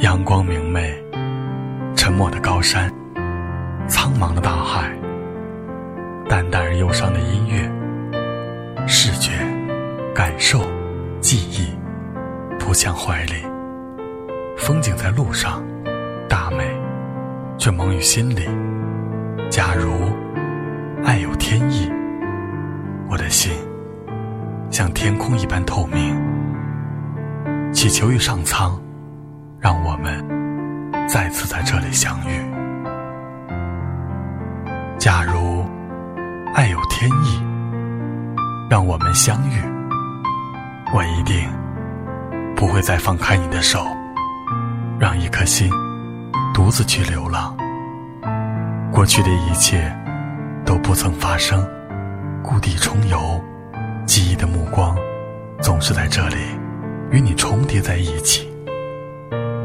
阳光明媚，沉默的高山，苍茫的大海，淡淡而忧伤的音乐，视觉、感受、记忆，扑向怀里。风景在路上，大美，却蒙于心里。假如爱有天意，我的心像天空一般透明，祈求于上苍。让我们再次在这里相遇。假如爱有天意，让我们相遇，我一定不会再放开你的手，让一颗心独自去流浪。过去的一切都不曾发生，故地重游，记忆的目光总是在这里与你重叠在一起。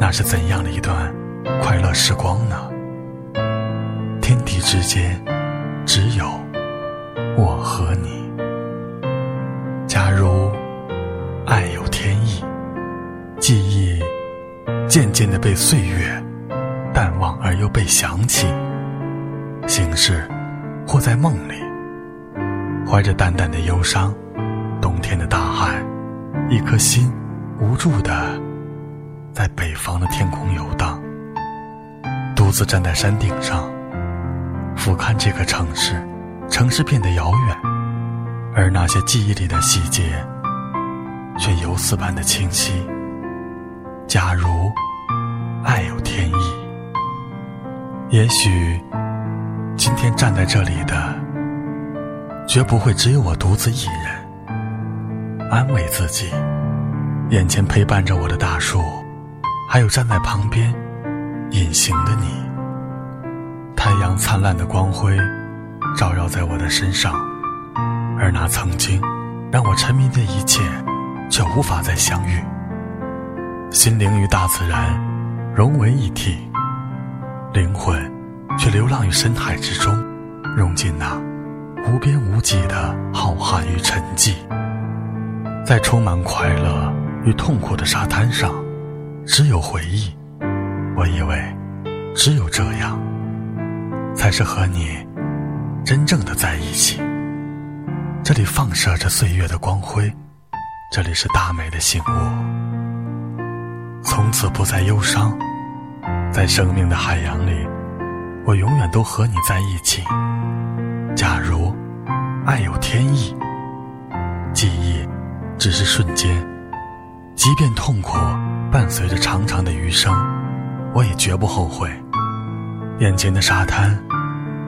那是怎样的一段快乐时光呢？天地之间，只有我和你。假如爱有天意，记忆渐渐的被岁月淡忘而又被想起，醒时或在梦里，怀着淡淡的忧伤，冬天的大海，一颗心无助的。在北方的天空游荡，独自站在山顶上，俯瞰这个城市，城市变得遥远，而那些记忆里的细节，却游丝般的清晰。假如爱有天意，也许今天站在这里的，绝不会只有我独自一人。安慰自己，眼前陪伴着我的大树。还有站在旁边，隐形的你。太阳灿烂的光辉，照耀在我的身上，而那曾经让我沉迷的一切，却无法再相遇。心灵与大自然融为一体，灵魂却流浪于深海之中，融进那无边无际的浩瀚与沉寂。在充满快乐与痛苦的沙滩上。只有回忆，我以为只有这样，才是和你真正的在一起。这里放射着岁月的光辉，这里是大美的醒悟。从此不再忧伤，在生命的海洋里，我永远都和你在一起。假如爱有天意，记忆只是瞬间，即便痛苦。伴随着长长的余生，我也绝不后悔。眼前的沙滩，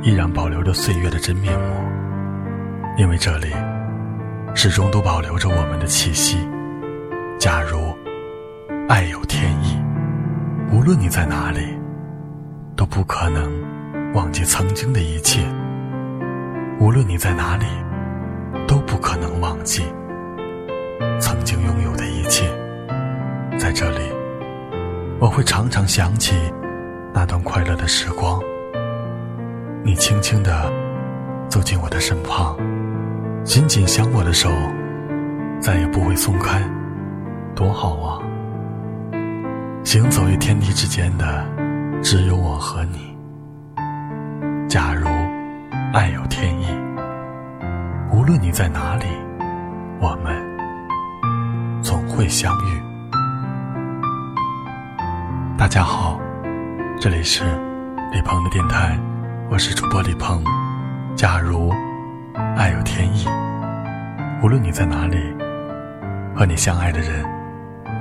依然保留着岁月的真面目，因为这里始终都保留着我们的气息。假如爱有天意，无论你在哪里，都不可能忘记曾经的一切；无论你在哪里，都不可能忘记曾经拥有的。在这里，我会常常想起那段快乐的时光。你轻轻地走进我的身旁，紧紧相握的手再也不会松开，多好啊！行走于天地之间的只有我和你。假如爱有天意，无论你在哪里，我们总会相遇。大家好，这里是李鹏的电台，我是主播李鹏。假如爱有天意，无论你在哪里，和你相爱的人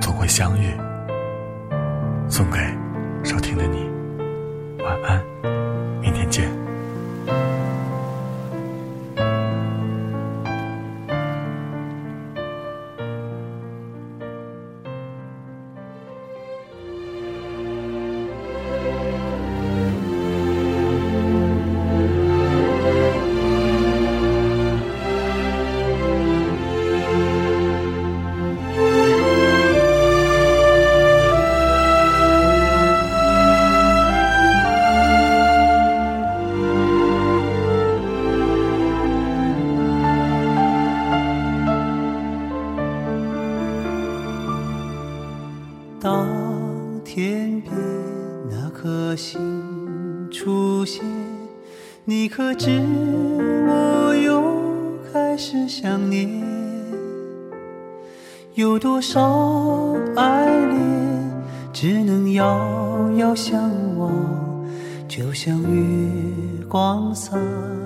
总会相遇。送给收听的你，晚安，明天见。出现，你可知我又开始想念？有多少爱恋只能遥遥相望，就像月光洒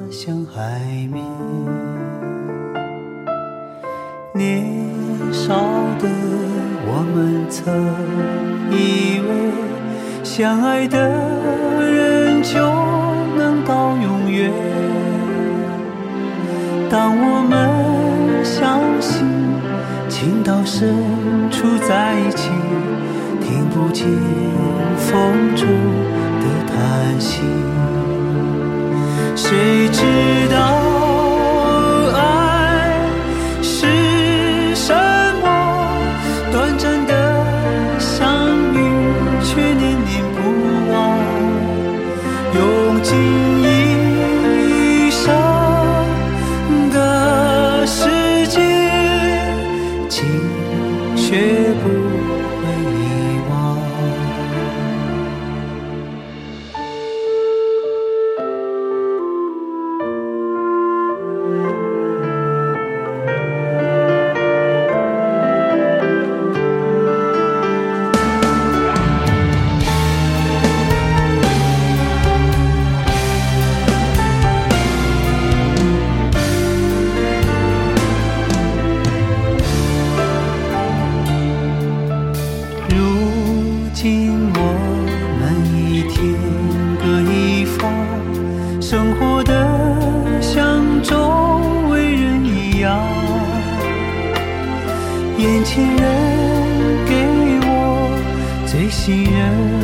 向海面。年少的我们曾以为。相爱的人就能到永远。当我们相信情到深处在一起，听不见风中的叹息。谁知道？心任的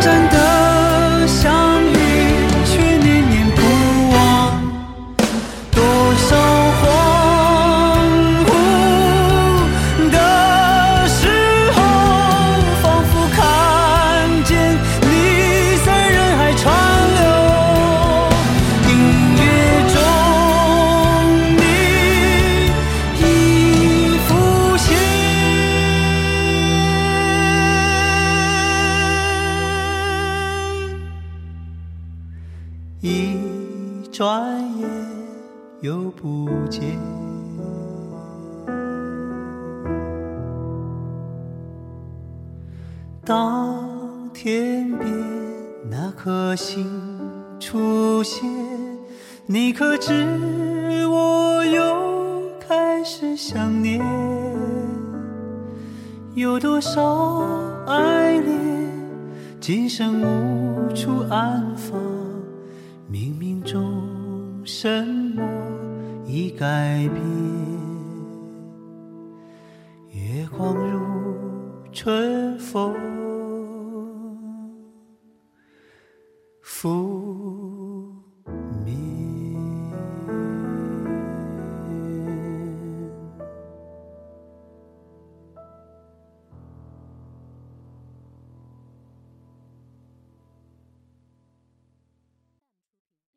真的。又不见当天边那颗星出现，你可知我又开始想念？有多少爱恋，今生无处安放？冥冥中什已改变月光如春风拂